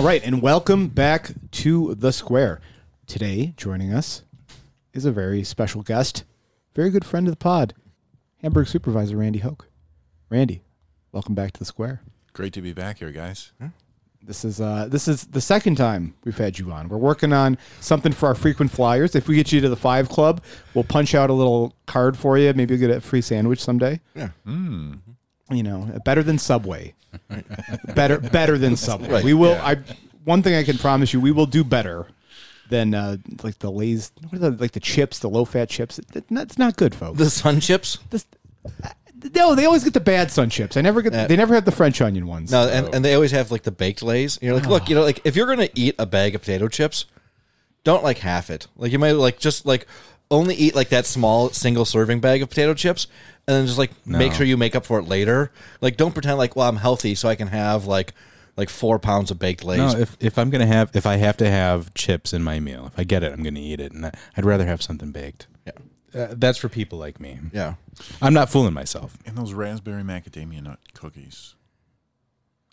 All right, and welcome back to the square. Today, joining us is a very special guest, very good friend of the pod, Hamburg supervisor Randy Hoak. Randy, welcome back to the square. Great to be back here, guys. This is uh, this is the second time we've had you on. We're working on something for our frequent flyers. If we get you to the five club, we'll punch out a little card for you. Maybe you'll get a free sandwich someday. Yeah. You know, better than Subway. Better better than Subway. Right, We will. yeah. I one thing I can promise you, we will do better than uh, like the Lay's, what are the, like the chips, the low fat chips. It- not good, folks. The sun chips. This, no, they always get the bad sun chips. I never get. Uh, they never have the French onion ones. No, and, and they always have like the baked lays. You're like, look, you know, like if you're gonna eat a bag of potato chips, don't like half it. Like you might like just like only eat like that small single serving bag of potato chips, and then just like make sure you make up for it later. Like don't pretend like well I'm healthy so I can have like like four pounds of baked lays. No, if, if I'm gonna have if I have to have chips in my meal, if I get it, I'm gonna eat it, and I- I'd rather have something baked. Yeah. Uh, that's for people like me. yeah. I'm not fooling myself. And those raspberry macadamia nut cookies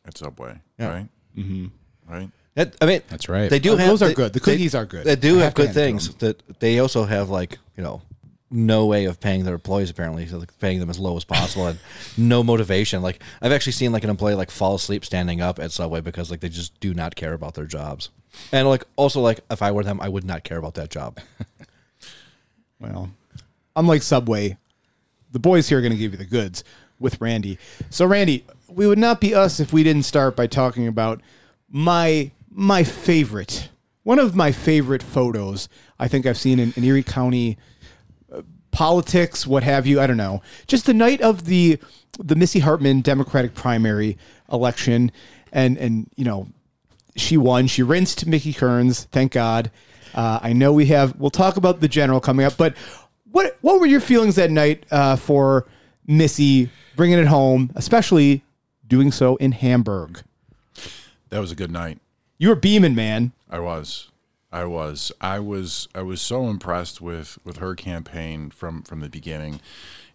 at Subway, Yeah. right? Mm-hmm. Right? That, I mean, That's right. They do Oh, have those are they- good. The they- cookies are good. They do I have have good hand it to things. That they also have like you know no way of paying their employees apparently, so like paying them as low as possible and no motivation. Like I've actually seen like an employee like fall asleep standing up at Subway because like they just do not care about their jobs. And like also like if I were them, I would not care about that job. Well, unlike Subway, the boys here are going to give you the goods with Randy. So, Randy, we would not be us if we didn't start by talking about my my favorite, one of my favorite photos. I think I've seen in, in Erie County uh, politics, what have you. I don't know. Just the night of the the Missy Hartman Democratic primary election, and and you know she won. She rinsed Mickey Kearns. Thank God. Uh, I know we have. We'll talk about the general coming up, but what what were your feelings that night uh, for Missy bringing it home, especially doing so in Hamburg? That was a good night. You were beaming, man. I was. I was. I was. I was so impressed with with her campaign from from the beginning,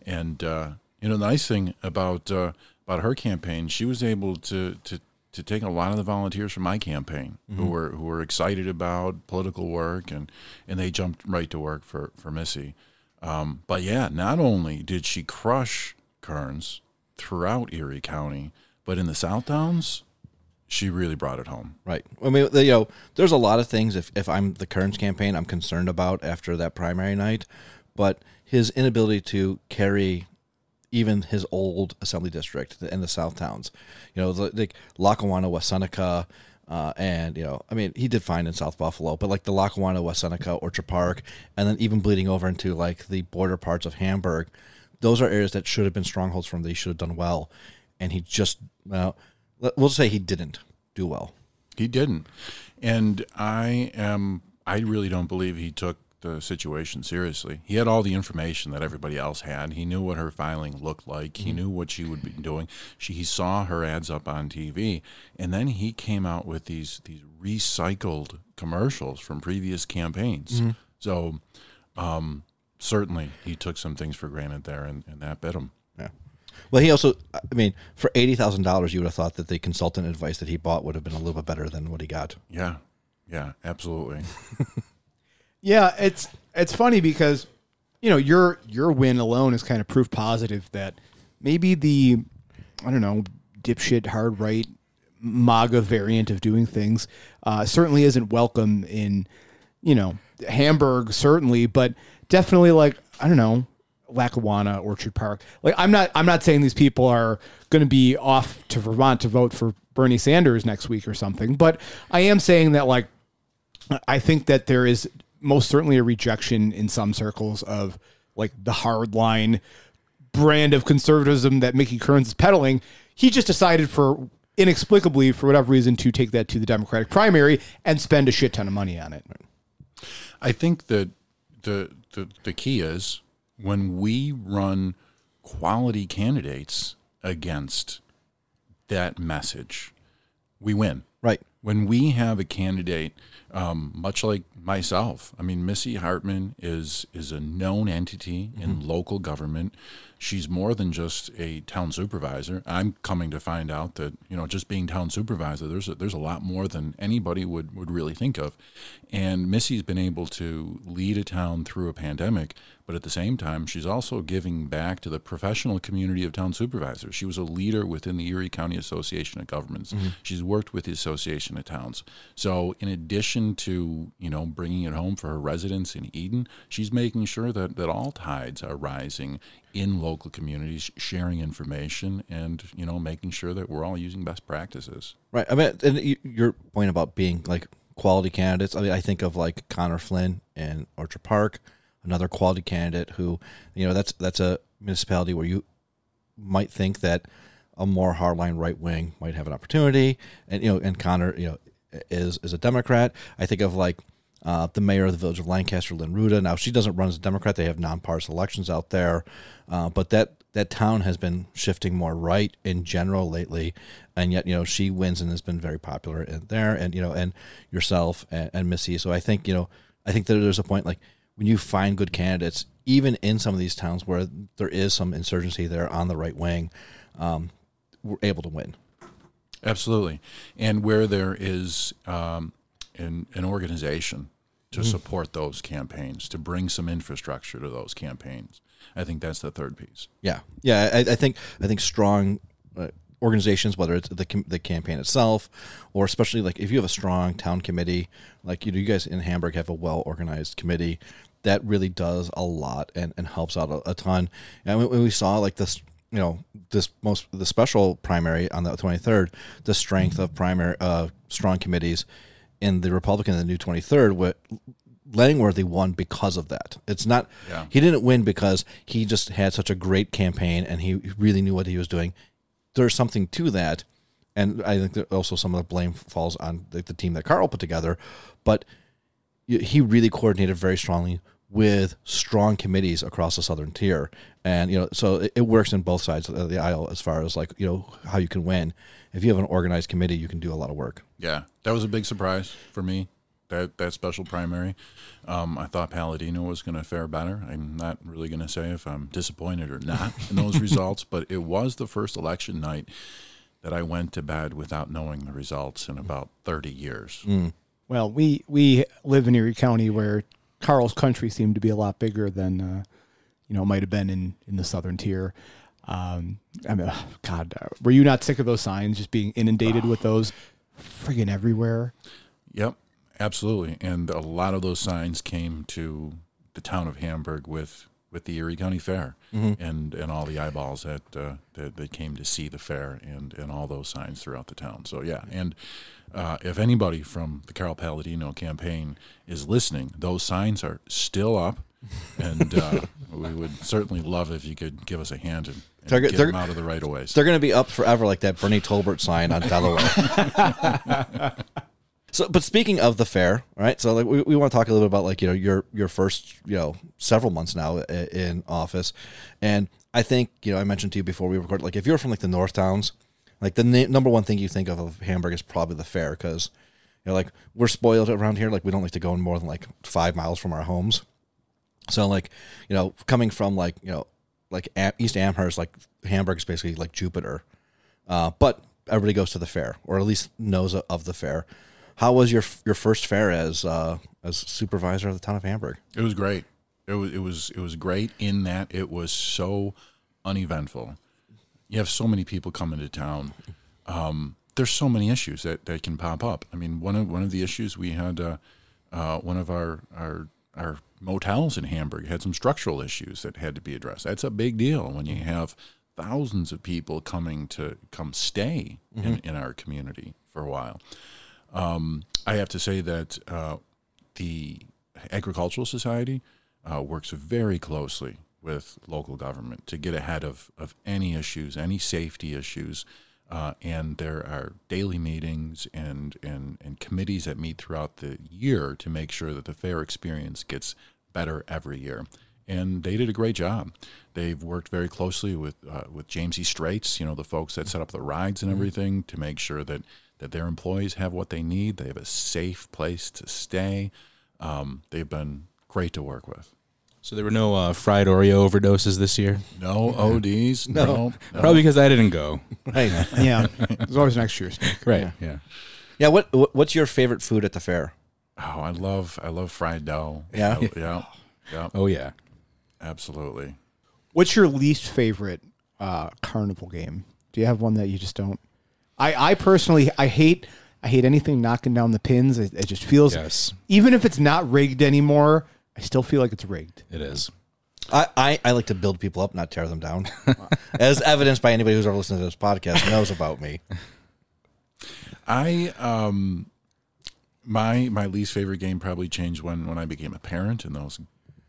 and uh, you know, the nice thing about uh, about her campaign, she was able to to to take a lot of the volunteers from my campaign who were who were excited about political work and and they jumped right to work for for Missy. Um, but yeah, not only did she crush Kearns throughout Erie County, but in the South Towns, she really brought it home. Right. I mean, you know, there's a lot of things if, if I'm the Kearns campaign, I'm concerned about after that primary night, but his inability to carry even his old assembly district in the South Towns, you know, like Lackawanna, West Seneca, uh, and you know, I mean, he did fine in South Buffalo, but like the Lackawanna, West Seneca, Orchard Park, and then even bleeding over into like the border parts of Hamburg, those are areas that should have been strongholds for him. That he should have done well, and he just well, we'll say he didn't do well. He didn't. And I am I really don't believe he took the situation seriously. He had all the information that everybody else had. He knew what her filing looked like. He knew what she would be doing. She he saw her ads up on TV and then he came out with these these recycled commercials from previous campaigns. So um certainly he took some things for granted there and, and that bit him. Yeah. Well, he also, I mean, for eighty thousand dollars, you would have thought that the consultant advice that he bought would have been a little bit better than what he got. Yeah. Yeah, absolutely. Yeah, it's it's funny because you know your your win alone is kind of proof positive that maybe the I don't know dipshit hard right MAGA variant of doing things uh, certainly isn't welcome in you know Hamburg certainly, but definitely like I don't know Lackawanna, Orchard Park. Like I'm not I'm not saying these people are going to be off to Vermont to vote for Bernie Sanders next week or something, but I am saying that like I think that there is most certainly a rejection in some circles of like the hard line brand of conservatism that Mickey Kearns is peddling. He just decided for inexplicably for whatever reason to take that to the Democratic primary and spend a shit ton of money on it. I think that the, the the key is when we run quality candidates against that message, we win. Right. When we have a candidate, um, much like myself, I mean, Missy Hartman is is a known entity in local government. she's more than just a town supervisor. I'm coming to find out that you know just being town supervisor, there's a, there's a lot more than anybody would would really think of. And Missy's been able to lead a town through a pandemic, but at the same time, she's also giving back to the professional community of town supervisors. She was a leader within the Erie County Association of Governments. Mm-hmm. She's worked with the Association of Towns. So, in addition to you know bringing it home for her residents in Eden, she's making sure that that all tides are rising in local communities, sharing information, and you know making sure that we're all using best practices. Right. I mean, and your point about being like quality candidates. I mean, I think of like Connor Flynn and Orchard Park, another quality candidate who, you know, that's that's a municipality where you might think that a more hardline right wing might have an opportunity, and you know, and Connor, you know, is is a Democrat. I think of like. Uh, the mayor of the village of Lancaster, Lynn Ruda. Now she doesn't run as a Democrat; they have nonpartisan elections out there, uh, but that that town has been shifting more right in general lately, and yet you know she wins and has been very popular in there, and you know, and yourself and, and Missy. So I think you know, I think that there's a point like when you find good candidates, even in some of these towns where there is some insurgency there on the right wing, um, we're able to win. Absolutely. And where there is um, an, an organization to support those campaigns, to bring some infrastructure to those campaigns, I think that's the third piece. Yeah, yeah. I, I think I think strong uh, organizations, whether it's the the campaign itself, or especially like if you have a strong town committee, like you know, you guys in Hamburg have a well organized committee, that really does a lot and, and helps out a, a ton. And when, we saw like this, you know, this most the special primary on the twenty third, the strength of primary uh, strong committees in the Republican, the new twenty third, what Langworthy won because of that. It's not Yeah. he didn't win because he just had such a great campaign and he really knew what he was doing. There's something to that, and I think that also some of the blame falls on the, the team that Carl put together. But he really coordinated very strongly with strong committees across the southern tier, and you know, so it, it works in both sides of the aisle as far as like you know how you can win. If you have an organized committee, you can do a lot of work. Yeah, that was a big surprise for me. That that special primary, um, I thought Paladino was going to fare better. I'm not really going to say if I'm disappointed or not in those results, but it was the first election night that I went to bed without knowing the results in about 30 years. Well, we we live in Erie County where Carl's country seemed to be a lot bigger than uh, you know might have been in in the southern tier. Um, I mean, God, uh, were you not sick of those signs just being inundated with those friggin' everywhere? Yep, absolutely. And a lot of those signs came to the town of Hamburg with with the Erie County Fair and and all the eyeballs that, uh, that that came to see the fair and and all those signs throughout the town. So yeah, and uh, if anybody from the Carl Paladino campaign is listening, those signs are still up. and uh, we would certainly love if you could give us a hand and, and They're- get they're- them out of the right of ways. They're going to be up forever, like that Bernie Tolbert sign on Delaware. so, but speaking of the fair, all right? So, like, we, we want to talk a little bit about like you know your your first you know several months now in office, and I think you know I mentioned to you before we recorded like if you're from like the north towns, like the na- number one thing you think of of Hamburg is probably the fair because you know like we're spoiled around here, like we don't like to go in more than like five miles from our homes. So like, you know, coming from like, you know, like East Amherst, like Hamburg is basically like Jupiter. Uh, but everybody goes to the fair or at least knows of the fair. How was your your first fair as uh, as supervisor of the town of Hamburg? It was great. It was it was it was great in that it was so uneventful. You have so many people coming to town. Um, there's so many issues that, that can pop up. I mean, one of one of the issues we had uh, uh, one of our our our motels in Hamburg had some structural issues that had to be addressed. That's a big deal when you have thousands of people coming to come stay in, in our community for a while. Um, I have to say that uh, the Agricultural Society uh, works very closely with local government to get ahead of, of any issues, any safety issues. Uh, and there are daily meetings and, and, and committees that meet throughout the year to make sure that the fair experience gets better every year. And they did a great job. They've worked very closely with uh, with James E. Strates, you know, the folks that set up the rides and everything, to make sure that that their employees have what they need. They have a safe place to stay. Um, they've been great to work with. So there were no uh, fried Oreo overdoses this year. No ODs. No. no. Probably because I didn't go. Right. Yeah, there's always next year's. Right. Yeah. yeah. What, what What's your favorite food at the fair? Oh, I love I love fried dough. Yeah? I- yeah. Yeah. Oh yeah. Absolutely. What's your least favorite uh, carnival game? Do you have one that you just don't? I, I personally, I hate, I hate anything knocking down the pins. It, it just feels, Yes. even if it's not rigged anymore, I still feel like it's rigged. It is. I, I, I like to build people up, not tear them down. As evidenced by anybody who's ever listened to this podcast knows about me. I um my my least favorite game probably changed when when I became a parent and those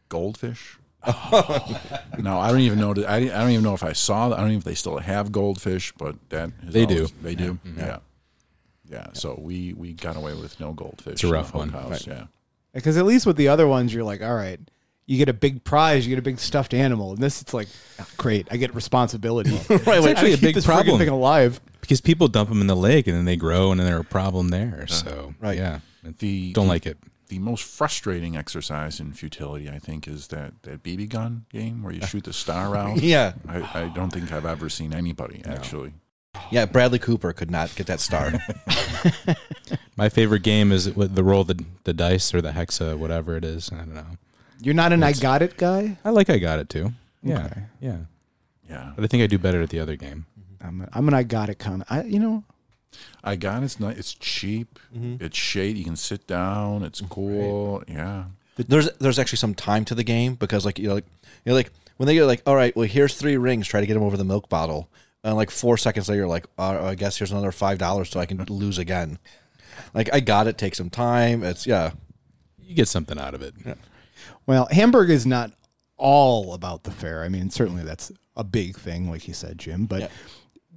goldfish. no, I don't even know. I, I don't even know if I saw. I don't even if they still have goldfish, but that is They do. They do. Yeah. yeah. So we we got away with no goldfish. It's a in the rough one. House. Yeah. Because at least with the other ones, you're like, all right, you get a big prize, you get a big stuffed animal. And this, it's like, oh, great, I get responsibility. Right, It's wait, actually a big this friggin' problem. thing alive. Because people dump them in the lake and then they grow and then they're a problem there. Uh, so Right. yeah, The don't like it. the most frustrating exercise in futility, I think, is that that BB gun game where you shoot the star out. Yeah. I, I don't think I've ever seen anybody actually. Yeah, Bradley Cooper could not get that star. My favorite game is with the roll the the dice or the hexa, whatever it is. I don't know. You're not an I got it guy. I like I got it too. Yeah, Okay. yeah. Yeah. But I think I do better at the other game. I'm, a, I'm an I got it kind of. I, you know, I got. It's nice. It's cheap. Mm-hmm. It's shade. You can sit down. It's cool. Yeah. there's there's actually some time to the game because like you know like you know like when they get like all right well here's three rings try to get them over the milk bottle and like four seconds later you're like uh, I guess here's another five dollars so I can lose again. Like I got it. Take some time. It's yeah. You get something out of it. well, Hamburg is not all about the fair. I mean, certainly that's a big thing, like you said, Jim. But Yeah.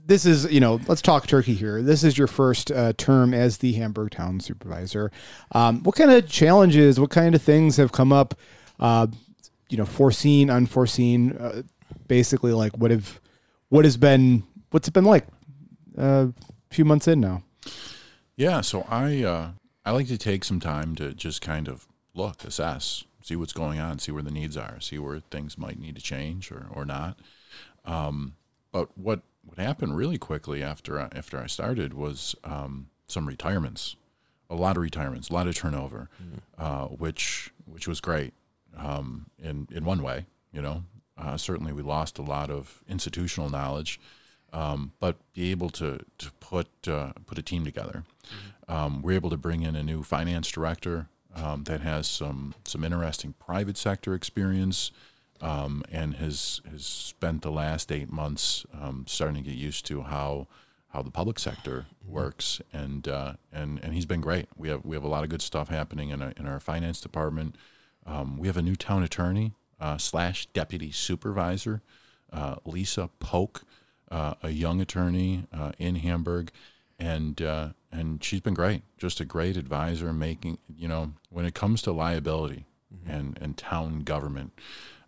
this is, you know, let's talk turkey here. This is your first uh, term as the Hamburg town supervisor. Um, what kind of challenges, what kind of things have come up? Uh, you know, foreseen, unforeseen. Uh, basically, like what have, what has been, what's it been like? Uh, a few months in now. Yeah. So I uh, I like to take some time to just kind of look, assess, see what's going on, see where the needs are, see where things might need to change or, or not. Um, but what what happened really quickly after I, after I started was um, some retirements, a lot of retirements, a lot of turnover, uh, which which was great um, in in one way. You know, uh, certainly we lost a lot of institutional knowledge, um, but be able to to put uh, put a team together. Um, we're able to bring in a new finance director um, that has some some interesting private sector experience um, and has has spent the last eight months um, starting to get used to how how the public sector works, and uh, and and he's been great. We have we have a lot of good stuff happening in our, in our finance department. Um, we have a new town attorney uh, slash deputy supervisor, uh, Lisa Polk, uh, a young attorney uh, in Hamburg, and uh, and she's been great. Just a great advisor, making you know when it comes to liability and and town government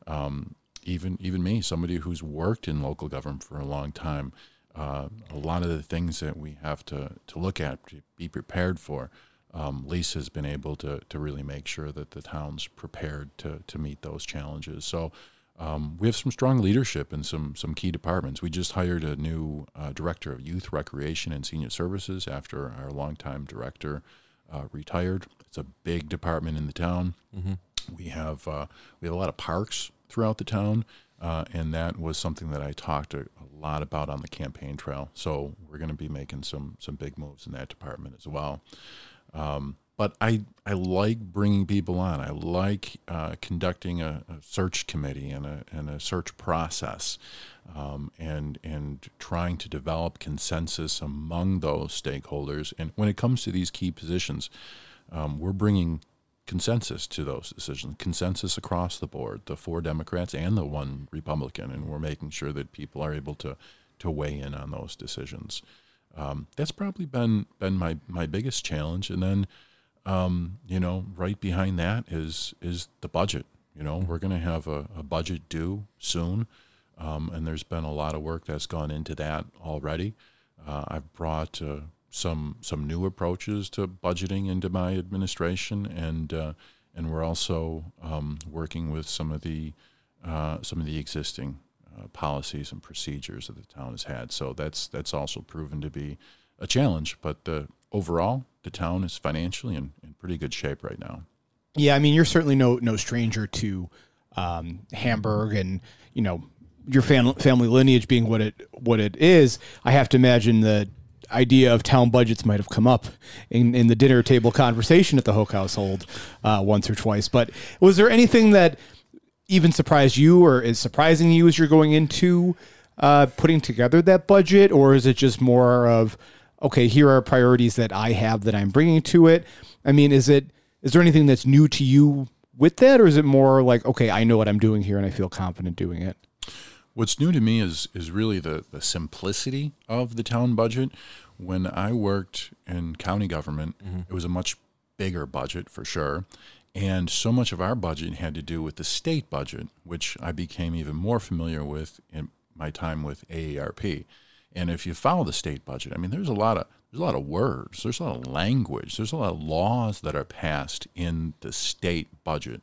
um, even even me, somebody who's worked in local government for a long time, uh, a lot of the things that we have to to look at, to be prepared for. Um, Lisa has been able to to really make sure that the town's prepared to to meet those challenges. So. Um, we have some strong leadership in some some key departments. We just hired a new uh, director of youth recreation and senior services after our longtime director uh, retired. It's a big department in the town. We have uh, we have a lot of parks throughout the town, uh, and that was something that I talked a, a lot about on the campaign trail. So we're going to be making some some big moves in that department as well. Um, but I I like bringing people on. I like uh, conducting a, a search committee and a and a search process, um, and and trying to develop consensus among those stakeholders. And when it comes to these key positions, um, we're bringing consensus to those decisions, consensus across the board, the four Democrats and the one Republican, and we're making sure that people are able to to weigh in on those decisions. Um, that's probably been been my my biggest challenge, and then um, you know right behind that is is the budget. You know we're going to have a, a budget due soon, um, and there's been a lot of work that's gone into that already. Uh, I've brought uh, some some new approaches to budgeting into my administration, and uh, and we're also um, working with some of the uh, some of the existing uh, policies and procedures that the town has had. So that's that's also proven to be a challenge. But the, overall, the town is financially in, in pretty good shape right now. Yeah, I mean, you're certainly no no stranger to um, Hamburg, and you know your fam- family lineage being what it what it is. I have to imagine the idea of town budgets might have come up in, in the dinner table conversation at the Hoak household uh, once or twice. But was there anything that even surprised you, or is surprising you as you're going into uh, putting together that budget, or is it just more of okay, here are priorities that I have that I'm bringing to it? I mean, is it is there anything that's new to you with that, or is it more like, okay, I know what I'm doing here and I feel confident doing it? What's new to me is is really the, the simplicity of the town budget. When I worked in county government, it was a much bigger budget for sure. And so much of our budget had to do with the state budget, which I became even more familiar with in my time with AARP. And if you follow the state budget, I mean, there's a lot of there's a lot of words, there's a lot of language, there's a lot of laws that are passed in the state budget.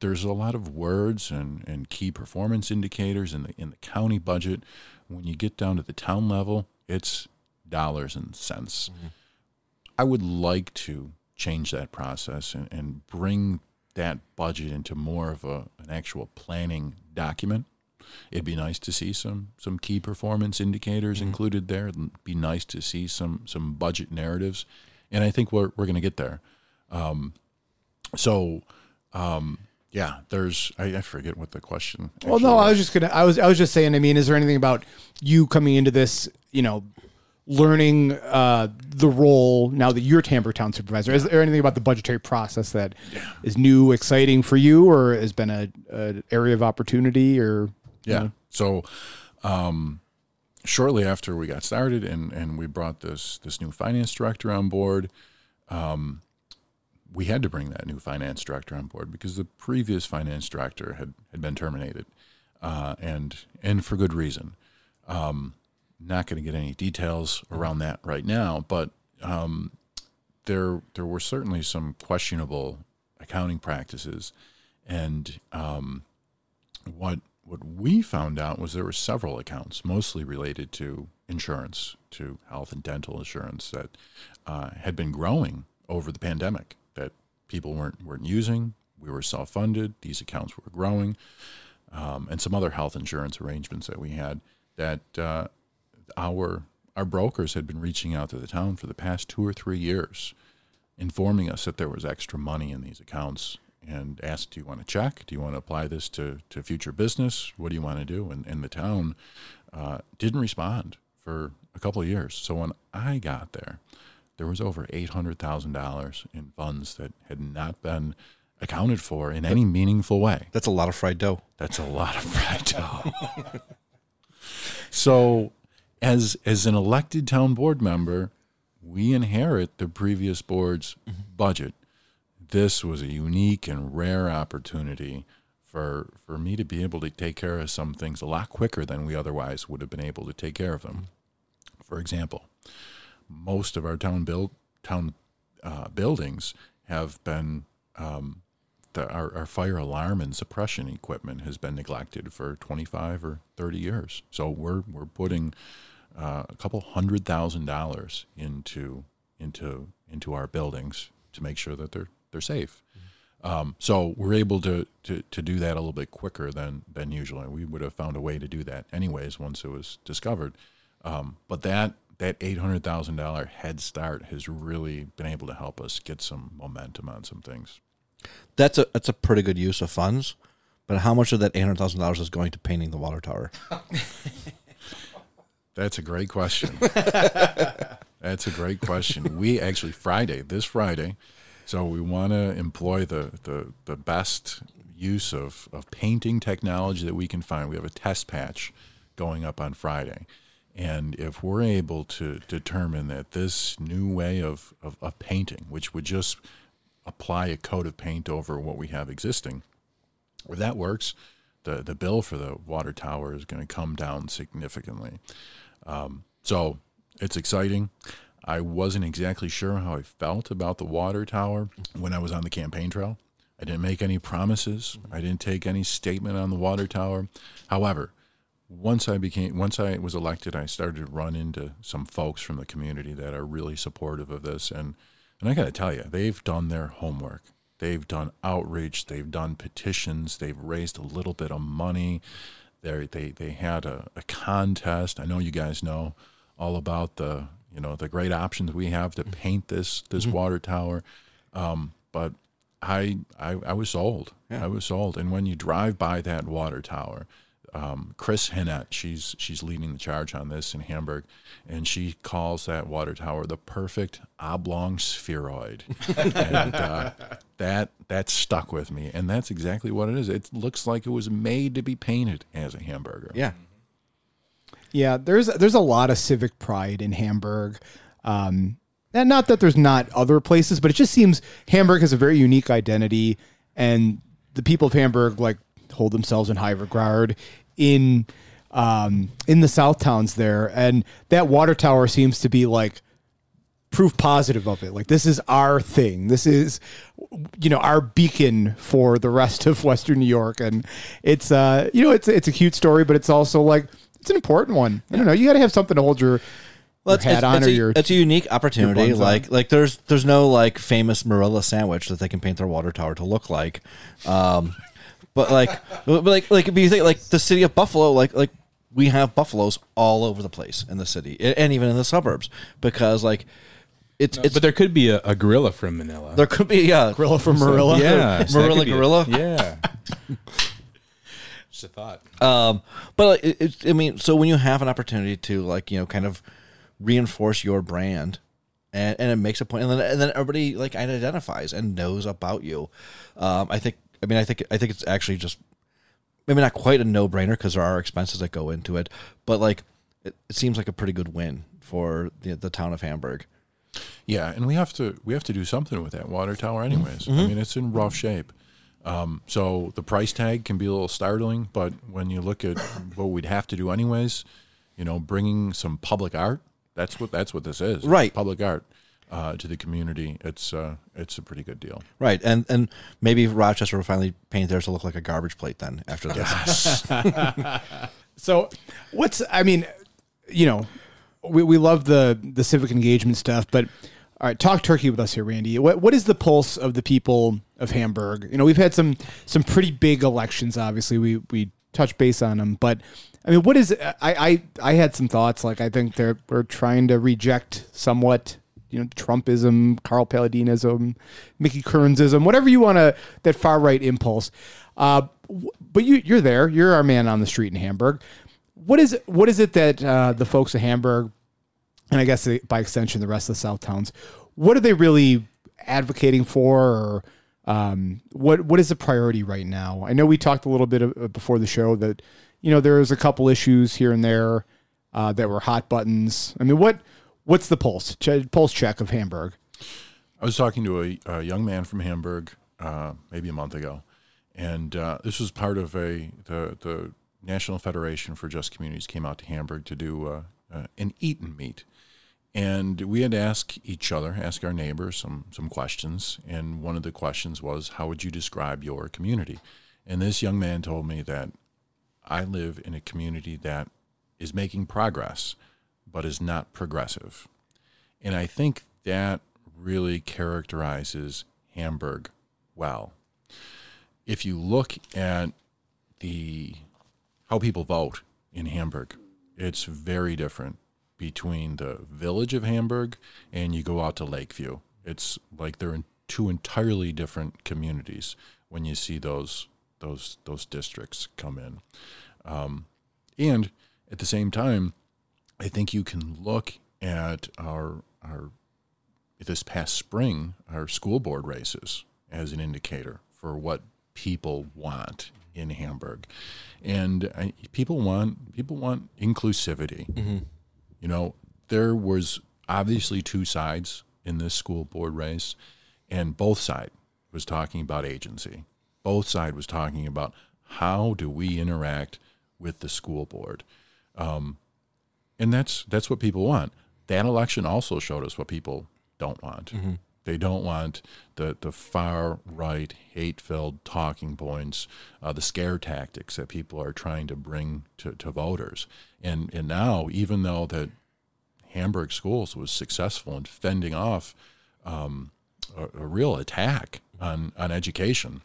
There's a lot of words and, and key performance indicators in the in the county budget. When you get down to the town level, it's dollars and cents. Mm-hmm. I would like to change that process and, and bring that budget into more of a, an actual planning document. It'd be nice to see some some key performance indicators included there. It'd be nice to see some some budget narratives, and I think we're we're going to get there. Um, so, um, yeah, there's I, I forget what the question. Well, no, I was just gonna. I was. I was just saying. I mean, is there anything about you coming into this? You know, learning uh, the role now that you're Tamper Town Supervisor. Is there anything about the budgetary process that is new, exciting for you, or has been a, a area of opportunity? Or you Yeah. know? So, um, shortly after we got started and, and we brought this this new finance director on board, um, we had to bring that new finance director on board because the previous finance director had, had been terminated, uh, and and for good reason. Um, not going to get any details around that right now, but um, there there were certainly some questionable accounting practices, and um, what what we found out was there were several accounts, mostly related to insurance, to health and dental insurance, that uh, had been growing over the pandemic. That people weren't weren't using. We were self funded. These accounts were growing, um, and some other health insurance arrangements that we had. That uh, our our brokers had been reaching out to the town for the past two or three years, informing us that there was extra money in these accounts and asked, Do you want to check? Do you want to apply this to, to future business? What do you want to do? And, and the town uh, didn't respond for a couple of years. So when I got there, there was over $800,000 in funds that had not been accounted for in any meaningful way. That's a lot of fried dough. That's a lot of fried dough. so, as as an elected town board member, we inherit the previous board's budget. This was a unique and rare opportunity for for me to be able to take care of some things a lot quicker than we otherwise would have been able to take care of them. For example, most of our town build town uh, buildings have been um, the, our, our fire alarm and suppression equipment has been neglected for 25 or 30 years. So we're we're putting uh, a couple hundred thousand dollars into into into our buildings to make sure that they're they're safe. Um, so we're able to, to to do that a little bit quicker than than usually. We would have found a way to do that anyways once it was discovered. Um, but that that eight hundred thousand dollar head start has really been able to help us get some momentum on some things. That's a that's a pretty good use of funds. But how much of that eight hundred thousand dollars is going to painting the water tower? That's a great question. That's a great question. We actually Friday, this Friday, so we want to employ the, the the best use of of painting technology that we can find. We have a test patch going up on Friday. And if we're able to determine that this new way of, of, of painting, which would just apply a coat of paint over what we have existing, if that works, the, the bill for the water tower is going to come down significantly. Um, so it's exciting. I wasn't exactly sure how I felt about the water tower when I was on the campaign trail. I didn't make any promises. I didn't take any statement on the water tower. However, once I became once I was elected, I started to run into some folks from the community that are really supportive of this, and and I got to tell you, they've done their homework. They've done outreach. They've done petitions. They've raised a little bit of money. They they they had a, a contest. I know you guys know all about the you know the great options we have to paint this this water tower, um, but I, I I was sold. I was sold. And when you drive by that water tower, um, Chris Hinnett, she's she's leading the charge on this in Hamburg, and she calls that water tower the perfect oblong spheroid, and uh, that that stuck with me, and that's exactly what it is. It looks like it was made to be painted as a hamburger. Yeah. Yeah, there's there's a lot of civic pride in Hamburg. Um, and not that there's not other places, but it just seems Hamburg has a very unique identity, and the people of Hamburg like hold themselves in high regard in um, in the South towns there, and that water tower seems to be like proof positive of it. Like this is our thing. This is you know our beacon for the rest of Western New York, and it's uh you know it's it's a cute story, but it's also like it's an important one. I don't know. You got to have something to hold your, Well, it's, hat it's, on it's or a, your. it's a unique opportunity. buns on. Like like there's there's no like famous Marilla sandwich that they can paint their water tower to look like. Um, but like but like like if you think like the city of Buffalo, like like we have buffaloes all over the place in the city and even in the suburbs because like it's it's but there could be a, a gorilla from Manila. there could be yeah Gorilla from Marilla. yeah, so Marilla could be a- gorilla? yeah. Just a thought. Um, but like, it, it's I mean, so when you have an opportunity to like you know kind of reinforce your brand, and, and it makes a point, and then and then everybody like identifies and knows about you. Um, I think I mean I think I think it's actually just maybe not quite a no brainer because there are expenses that go into it, but like it, it seems like a pretty good win for the the town of Hamburg. Yeah, and we have to we have to do something with that water tower, anyways. I mean, it's in rough shape. Um, so the price tag can be a little startling, but when you look at what we'd have to do, anyways, you know, bringing some public art. That's what that's what this is, Right. Public art uh, to the community. It's uh, it's a pretty good deal. Right, and and maybe Rochester will finally paint theirs to look like a garbage plate then after this. So, what's I mean, you know, we, we love the the civic engagement stuff, but all right, talk turkey with us here, Randy. What what is the pulse of the people of Hamburg? You know, we've had some some pretty big elections. Obviously, we we touch base on them, but I mean, what is I I I had some thoughts. Like I think they're we're trying to reject somewhat. You know, Trumpism, Carl Paladinism, Mickey Kearnsism, whatever you want to, that far right impulse. Uh, but you, you're there. You're our man on the street in Hamburg. What is what is it that uh, the folks of Hamburg, and I guess uh, by extension the rest of the South towns, what are they really advocating for, or um, what what is the priority right now? I know we talked a little bit of, before the show that you know there's a couple issues here and there uh, that were hot buttons. I mean, what what's the pulse Ch- pulse check of Hamburg? I was talking to a, a young man from Hamburg uh, maybe a month ago, and uh, this was part of a the the National Federation for Just Communities came out to Hamburg to do uh, uh, an eat and meet, and we had to ask each other, ask our neighbors some some questions, and one of the questions was, "How would you describe your community?" And this young man told me that I live in a community that is making progress, but is not progressive. And I think that really characterizes Hamburg well. If you look at the how people vote in Hamburg, it's very different between the village of Hamburg and you go out to Lakeview. It's like they're in two entirely different communities when you see those those those districts come in. Um, and at the same time, I think you can look at our our this past spring our school board races as an indicator for what people want in Hamburg, and I, people want people want inclusivity. You know, there was obviously two sides in this school board race, and both side was talking about agency. Both side was talking about how do we interact with the school board, um, and that's that's what people want. That election also showed us what people don't want. They don't want the, the far right, hate filled talking points, uh, the scare tactics that people are trying to bring to, to voters. And, and now, even though that Hamburg Schools was successful in fending off um, a, a, real attack on, on education,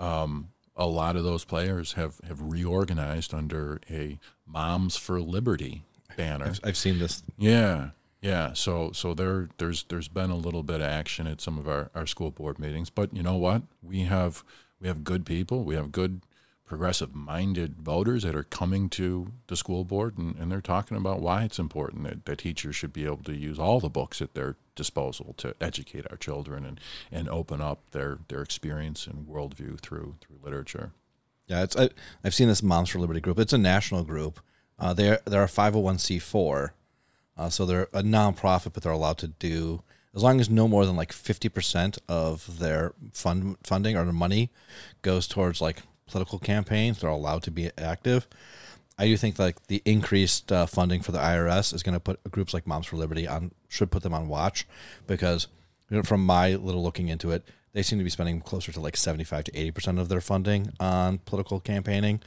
um, a lot of those players have, have reorganized under a Moms for Liberty banner. I've, I've seen this. Yeah, yeah. So so there there's there's been a little bit of action at some of our, our school board meetings, but you know what? We have we have good people. We have good progressive minded voters that are coming to the school board and, and they're talking about why it's important that, that teachers should be able to use all the books at their disposal to educate our children and, and open up their, their experience and worldview through through literature. Yeah, it's I, have seen this Moms for Liberty group. It's a national group. Uh, they're they're a five hundred oh one c four, uh, so they're a nonprofit, but they're allowed to do as long as no more than like fifty percent of their fund funding or their money goes towards like political campaigns. They're allowed to be active. I do think like the increased uh, funding for the IRS is going to put groups like Moms for Liberty on should put them on watch because you know, from my little looking into it, they seem to be spending closer to like 75 to 80% of their funding on political campaigning.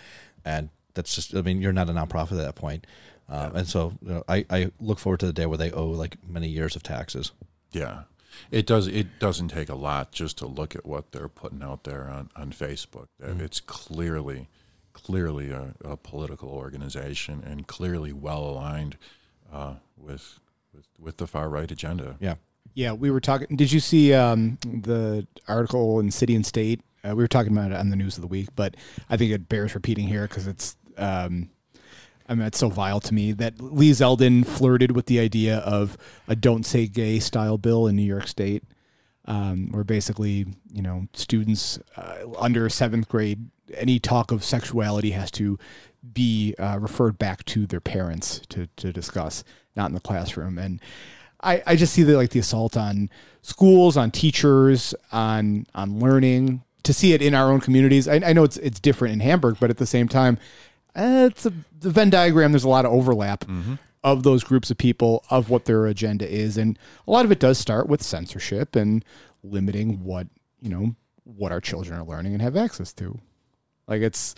And that's just, I mean, you're not a nonprofit at that point. Uh, and so you know, I, I look forward to the day where they owe like many years of taxes. Yeah. It does. It doesn't take a lot just to look at what they're putting out there on, on Facebook. Mm-hmm. It's clearly, clearly a, a, political organization and clearly well aligned uh, with, with with the far right agenda. Yeah. Yeah, we were talking. Did you see um, the article in City and State? Uh, we were talking about it on the news of the week, but I think it bears repeating here because it's. Um, I mean, it's so vile to me that Lee Zeldin flirted with the idea of a "Don't Say Gay" style bill in New York State, um, where basically, you know, students uh, under seventh grade, any talk of sexuality has to be uh, referred back to their parents to to discuss, not in the classroom. And I, I just see the like the assault on schools, on teachers, on on learning. To see it in our own communities, I, I know it's it's different in Hamburg, but at the same time, uh, it's a, the Venn diagram. There's a lot of overlap mm-hmm. of those groups of people of what their agenda is, and a lot of it does start with censorship and limiting what you know what our children are learning and have access to. Like it's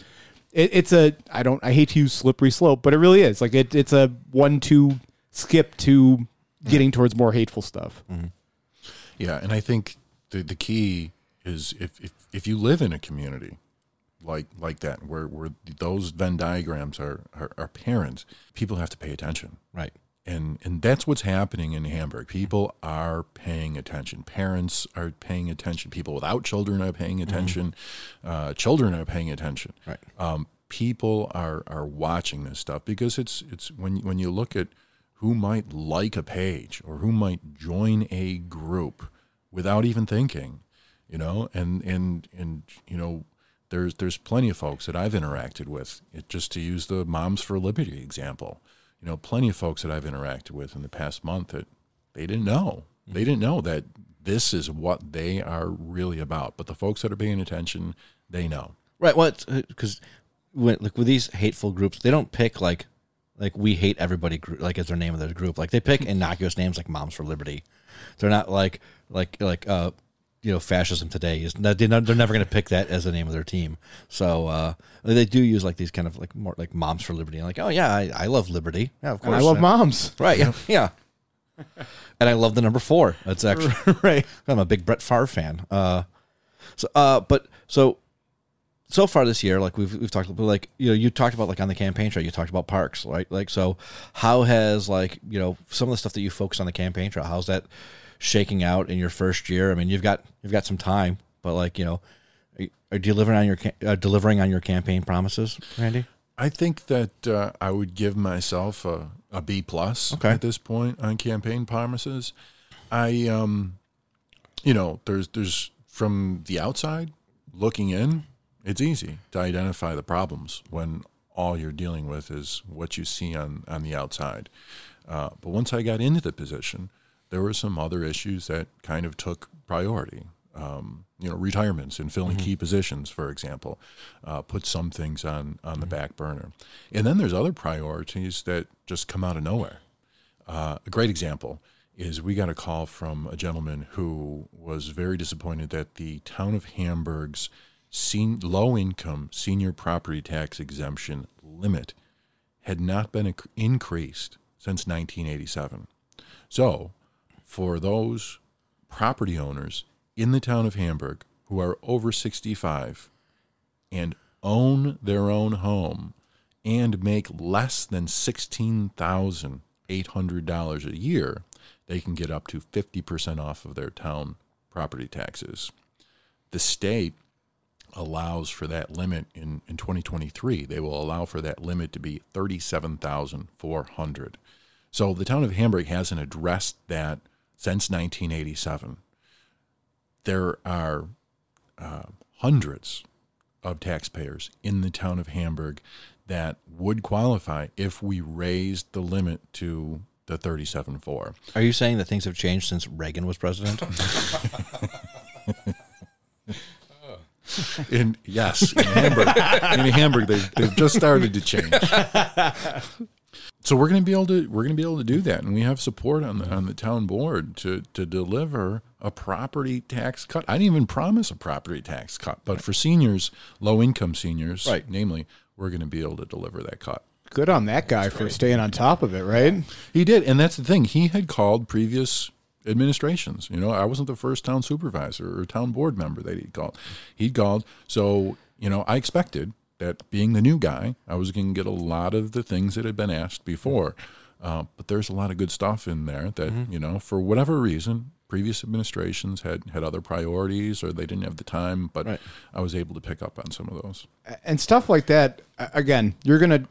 it, it's a I don't I hate to use slippery slope, but it really is like it, it's a one two skip to getting towards more hateful stuff. Mm-hmm. Yeah, and I think the the key is if, if if you live in a community like like that where where those Venn diagrams are, are are parents, people have to pay attention. Right. And and that's what's happening in Hamburg. People are paying attention. Parents are paying attention. People without children are paying mm-hmm. attention. Mm-hmm. Uh, children are paying attention. Right. Um, people are are watching this stuff because it's it's when when you look at who might like a page or who might join a group without even thinking, you know, and and and you know, there's there's plenty of folks that I've interacted with. It, just to use the Moms for Liberty example, you know, plenty of folks that I've interacted with in the past month that they didn't know. They didn't know that this is what they are really about. But the folks that are paying attention, they know. Right. Well, because uh, like with these hateful groups, they don't pick like like we hate everybody group like as their name of their group like they pick innocuous names like moms for liberty they're not like like like uh you know fascism today is they're never going to pick that as the name of their team. So uh they do use like these kind of like more like moms for liberty. Like oh yeah i, I love liberty. Yeah of course and i love moms. Right yeah yeah. And i love the number four. That's actually right. I'm a big brett Favre fan. Uh so uh but so so far this year, like we've we've talked about, like you know, you talked about like on the campaign trail, you talked about parks, right? Like, so how has like you know some of the stuff that you focused on the campaign trail, how's that shaking out in your first year? I mean, you've got you've got some time, but like you know, are, are delivering on your uh, delivering on your campaign promises, Randy? I think that uh, I would give myself a, a B plus okay. at this point on campaign promises. I um, you know, there's there's from the outside looking in it's easy to identify the problems when all you're dealing with is what you see on, on the outside. Uh, but once I got into the position, there were some other issues that kind of took priority. Um, you know, retirements and filling mm-hmm. key positions, for example, uh, put some things on on mm-hmm. the back burner. And then there's other priorities that just come out of nowhere. Uh, a great example is we got a call from a gentleman who was very disappointed that the town of Hamburg's sen- low income senior property tax exemption limit had not been inc- increased since 1987. So, for those property owners in the town of Hamburg who are over 65 and own their own home and make less than $16,800 a year, they can get up to 50% off of their town property taxes. The state allows for that limit in, in 2023. They will allow for that limit to be 37,400. So the town of Hamburg hasn't addressed that since 1987. There are uh, hundreds of taxpayers in the town of Hamburg that would qualify if we raised the limit to the 37.4. Are you saying that things have changed since Reagan was president? In yes, in Hamburg, in Hamburg, they've, they've just started to change. So we're going to be able to we're going to be able to do that, and we have support on the on the town board to to deliver a property tax cut. I didn't even promise a property tax cut, but for seniors, low income seniors, Right. namely, we're going to be able to deliver that cut. Good on that guy for staying on top of it, right? He did, and that's the thing. He had called previous administrations. You know, I wasn't the first town supervisor or town board member that he'd called. He'd called, so you know, I expected that being the new guy, I was going to get a lot of the things that had been asked before. Uh, but there's a lot of good stuff in there that you know, for whatever reason, previous administrations had had other priorities or they didn't have the time. But Right. I was able to pick up on some of those. and stuff like that again you're gonna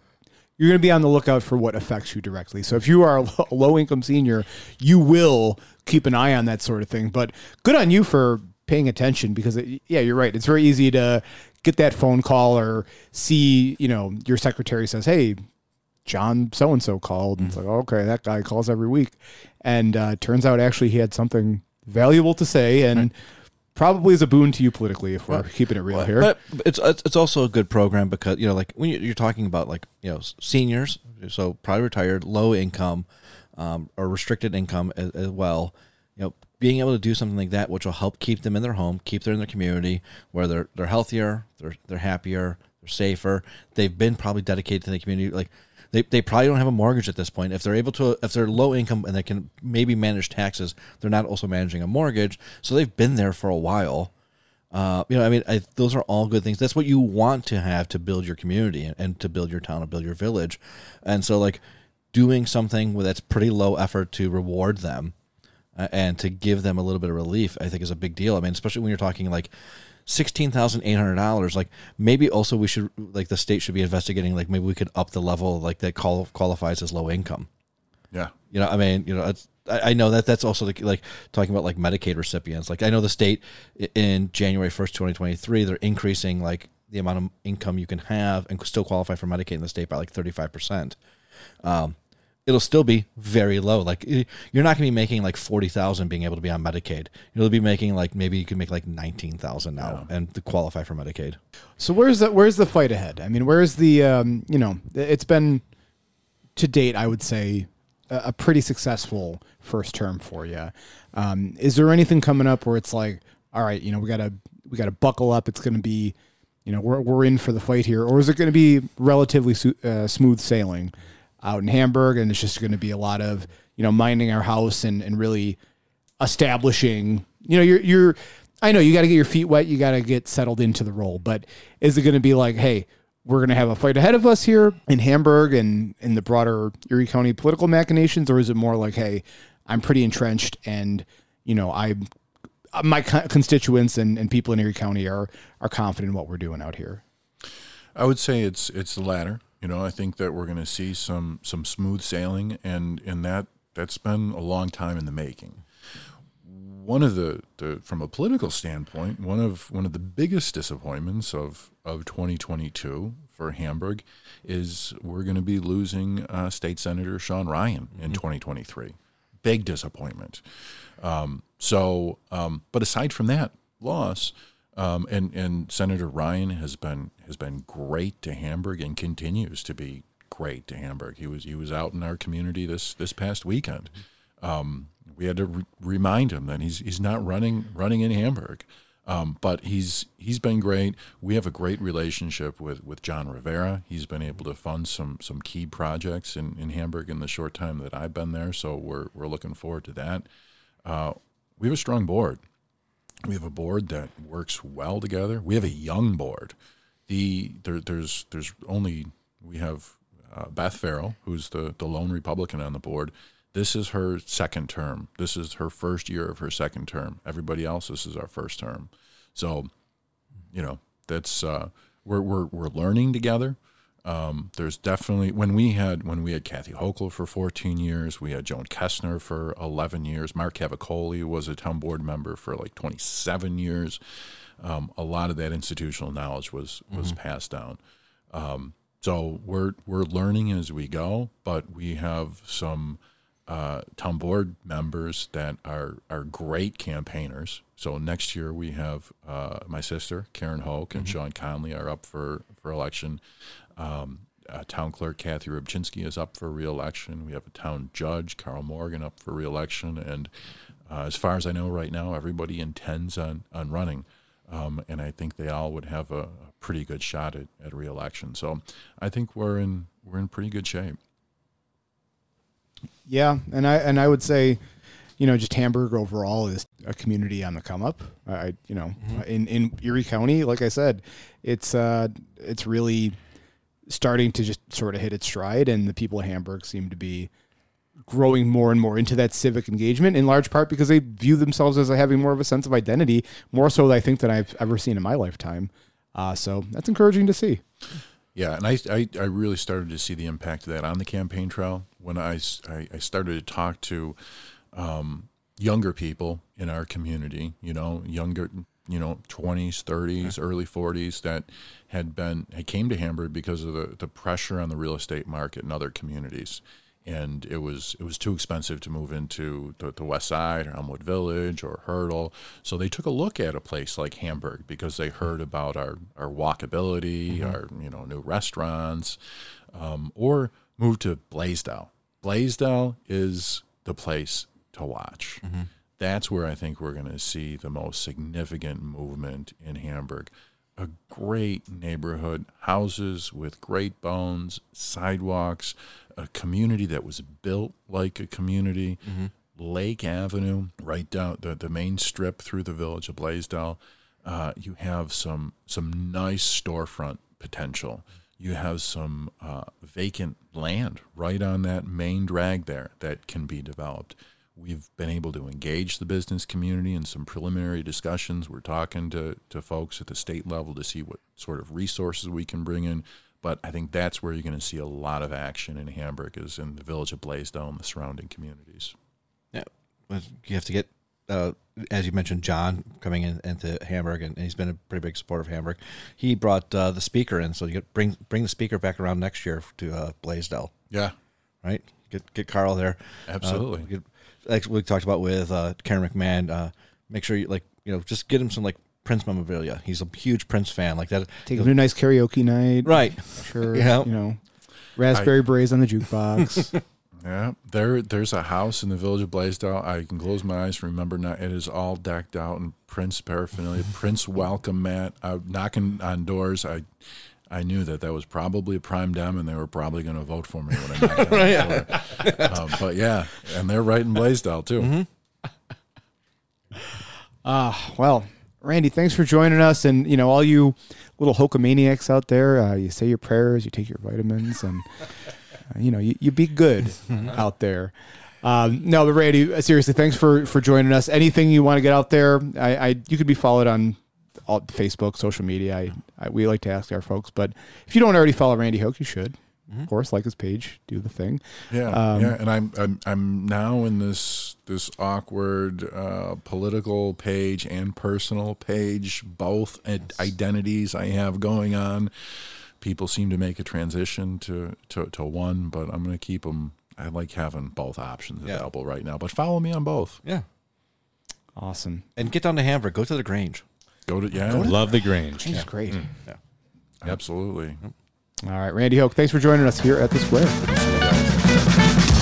you're gonna be on the lookout for what affects you directly so if you are a low income senior you will keep an eye on that sort of thing but good on you for paying attention because it, yeah you're right it's very easy to get that phone call or see you know your secretary says hey John so and so called. And it's like, okay, that guy calls every week. And uh, turns out actually he had something valuable to say and probably is a boon to you politically if we're keeping it real here. But it's it's also a good program because you know like when you- you're talking about like you know seniors, so probably retired, low income, um, or restricted income as, as well. Being able to do something like that, which will help keep them in their home, keep them in their community, where they're they're healthier, they're they're happier, they're safer. They've been probably dedicated to the community, like. They, they probably don't have a mortgage at this point. If they're able to, if they're low income and they can maybe manage taxes, they're not also managing a mortgage. So they've been there for a while. Uh, you know, I mean, I, those are all good things. That's what you want to have to build your community and, and to build your town and build your village. And so, like, doing something that's pretty low effort to reward them and to give them a little bit of relief, I think is a big deal. I mean, especially when you're talking like sixteen thousand eight hundred dollars. Like, maybe also we should like the state should be investigating. Like, maybe we could up the level like that qual- qualifies as low income. Yeah. You know, I mean, you know, it's, I, I know that that's also like, like talking about like Medicaid recipients. Like, I know the state in January first, twenty twenty three, they're increasing like the amount of income you can have and still qualify for Medicaid in the state by like thirty five percent. Um, it'll still be very low. Like you're not going to be making like forty thousand being able to be on Medicaid. You'll be making like maybe you can make like nineteen thousand now and to qualify for Medicaid. So where's the where's the fight ahead? I mean, where's the um, you know, it's been to date, I would say, a, a pretty successful first term for you. Um, is there anything coming up where it's like, all right, you know, we gotta we gotta buckle up. It's going to be, you know, we're we're in for the fight here, or is it going to be relatively uh, smooth sailing out in Hamburg, and it's just going to be a lot of you know minding our house and and really establishing you know you're you're i know you got to get your feet wet you got to get settled into the role but is it going to be like hey we're going to have a fight ahead of us here in hamburg and in the broader erie county political machinations or is it more like hey i'm pretty entrenched and you know i my constituents and, and people in erie county are are confident in what we're doing out here I would say it's it's the latter. You know, I think that we're going to see some some smooth sailing, and and that that's been a long time in the making. One of the, the from a political standpoint, one of one of the biggest disappointments of of 2022 for Hamburg is we're going to be losing uh, State Senator Sean Ryan in 2023. Big disappointment. Um, so, um, but aside from that loss, um, and and Senator Ryan has been has been great to Hamburg and continues to be great to Hamburg. He was he was out in our community this this past weekend. Um, we had to re- remind him that he's he's not running running in Hamburg. Um, but he's he's been great. We have a great relationship with, with John Rivera. He's been able to fund some some key projects in, in Hamburg in the short time that I've been there. So we're we're looking forward to that. Uh, we have a strong board. We have a board that works well together. We have a young board. The there, there's there's only we have uh, Beth Farrell, who's the the lone Republican on the board. This is her second term. This is her first year of her second term. Everybody else, this is our first term. So, you know, that's uh, we're we're we're learning together. Um, there's definitely when we had when we had Kathy Hochul for 14 years, we had Joan Kessner for 11 years. Mark Cavicoli was a town board member for like 27 years. Um, a lot of that institutional knowledge was was passed down. Um, so we're we're learning as we go, but we have some uh, town board members that are are great campaigners. So next year we have uh, my sister Karen Hoak and Sean Conley are up for for election. Um, uh, town clerk Kathy Rybczynski is up for reelection. We have a town judge Carl Morgan up for reelection, and uh, as far as I know right now, everybody intends on on running. Um, and I think they all would have a, a pretty good shot at, at reelection. So I think we're in we're in pretty good shape. Yeah, and I and I would say, you know, just Hamburg overall is a community on the come up. I, you know, in in Erie County, like I said, it's uh, it's really starting to just sort of hit its stride, and the people of Hamburg seem to be growing more and more into that civic engagement in large part because they view themselves as having more of a sense of identity more so i think than i've ever seen in my lifetime. Uh, so that's encouraging to see. Yeah, and I, I, I really started to see the impact of that on the campaign trail when I I started to talk to um, younger people in our community, you know, younger, you know, 20s, 30s, early 40s that had been, had came to Hamburg because of the, the pressure on the real estate market in other communities. And it was it was too expensive to move into the, the West Side or Elmwood Village or Hertel, so they took a look at a place like Hamburg because they heard about our our walkability, our you know new restaurants, um, or moved to Blasdell. Blasdell is the place to watch. That's where I think we're going to see the most significant movement in Hamburg. A great neighborhood, houses with great bones, sidewalks, a community that was built like a community. Lake Avenue, right down the, the main strip through the village of Blasdell. Uh, you have some some nice storefront potential. You have some uh, vacant land right on that main drag there that can be developed. We've been able to engage the business community in some preliminary discussions. We're talking to, to folks at the state level to see what sort of resources we can bring in. But I think that's where you're going to see a lot of action in Hamburg, is in the village of Blasdell and the surrounding communities. Yeah, you have to get, uh, as you mentioned, John coming in into Hamburg, and he's been a pretty big supporter of Hamburg. He brought uh, the speaker in, so you get, bring bring the speaker back around next year to uh, Blasdell, Yeah, right? Get get Carl there. Absolutely. Uh, get, like we talked about with uh, Karen McMahon. Uh, make sure you like you know just get him some like Prince memorabilia. He's a huge Prince fan, like that. take them to a nice karaoke night Right. sure Yeah. you know raspberry berets on the jukebox yeah. There, there's a house in the village of Blasdell. I can close my eyes, remember now. It is all decked out in Prince paraphernalia, Prince welcome mat. I'm knocking on doors. I, I knew that that was probably a prime dem, and they were probably going to vote for me when I knocked on the door. Um, but yeah, and they're right in Blasdell too. Ah, well, Randy, thanks for joining us, and you know all you little hokomaniacs out there. Uh, you say your prayers, you take your vitamins, and uh, you know you, you be good out there. Um, no, but Randy, uh, seriously, thanks for for joining us. Anything you want to get out there, I, I you could be followed on all, Facebook, social media. I, I we like to ask our folks, but if you don't already follow Randy Hoak, you should. Of course, like his page, do the thing. Yeah, Um, yeah, and I'm I'm I'm now in this this awkward uh, political page and personal page, both ad- identities I have going on. People seem to make a transition to to, to one, but I'm going to keep them. I like having both options Yeah. available right now. But follow me on both. Yeah. Awesome. And get down to Hamburg. Go to the Grange. Go to yeah, Love the Grange. He's great. Mm. Yeah. Absolutely. All right, Randy Hoak, thanks for joining us here at the Square.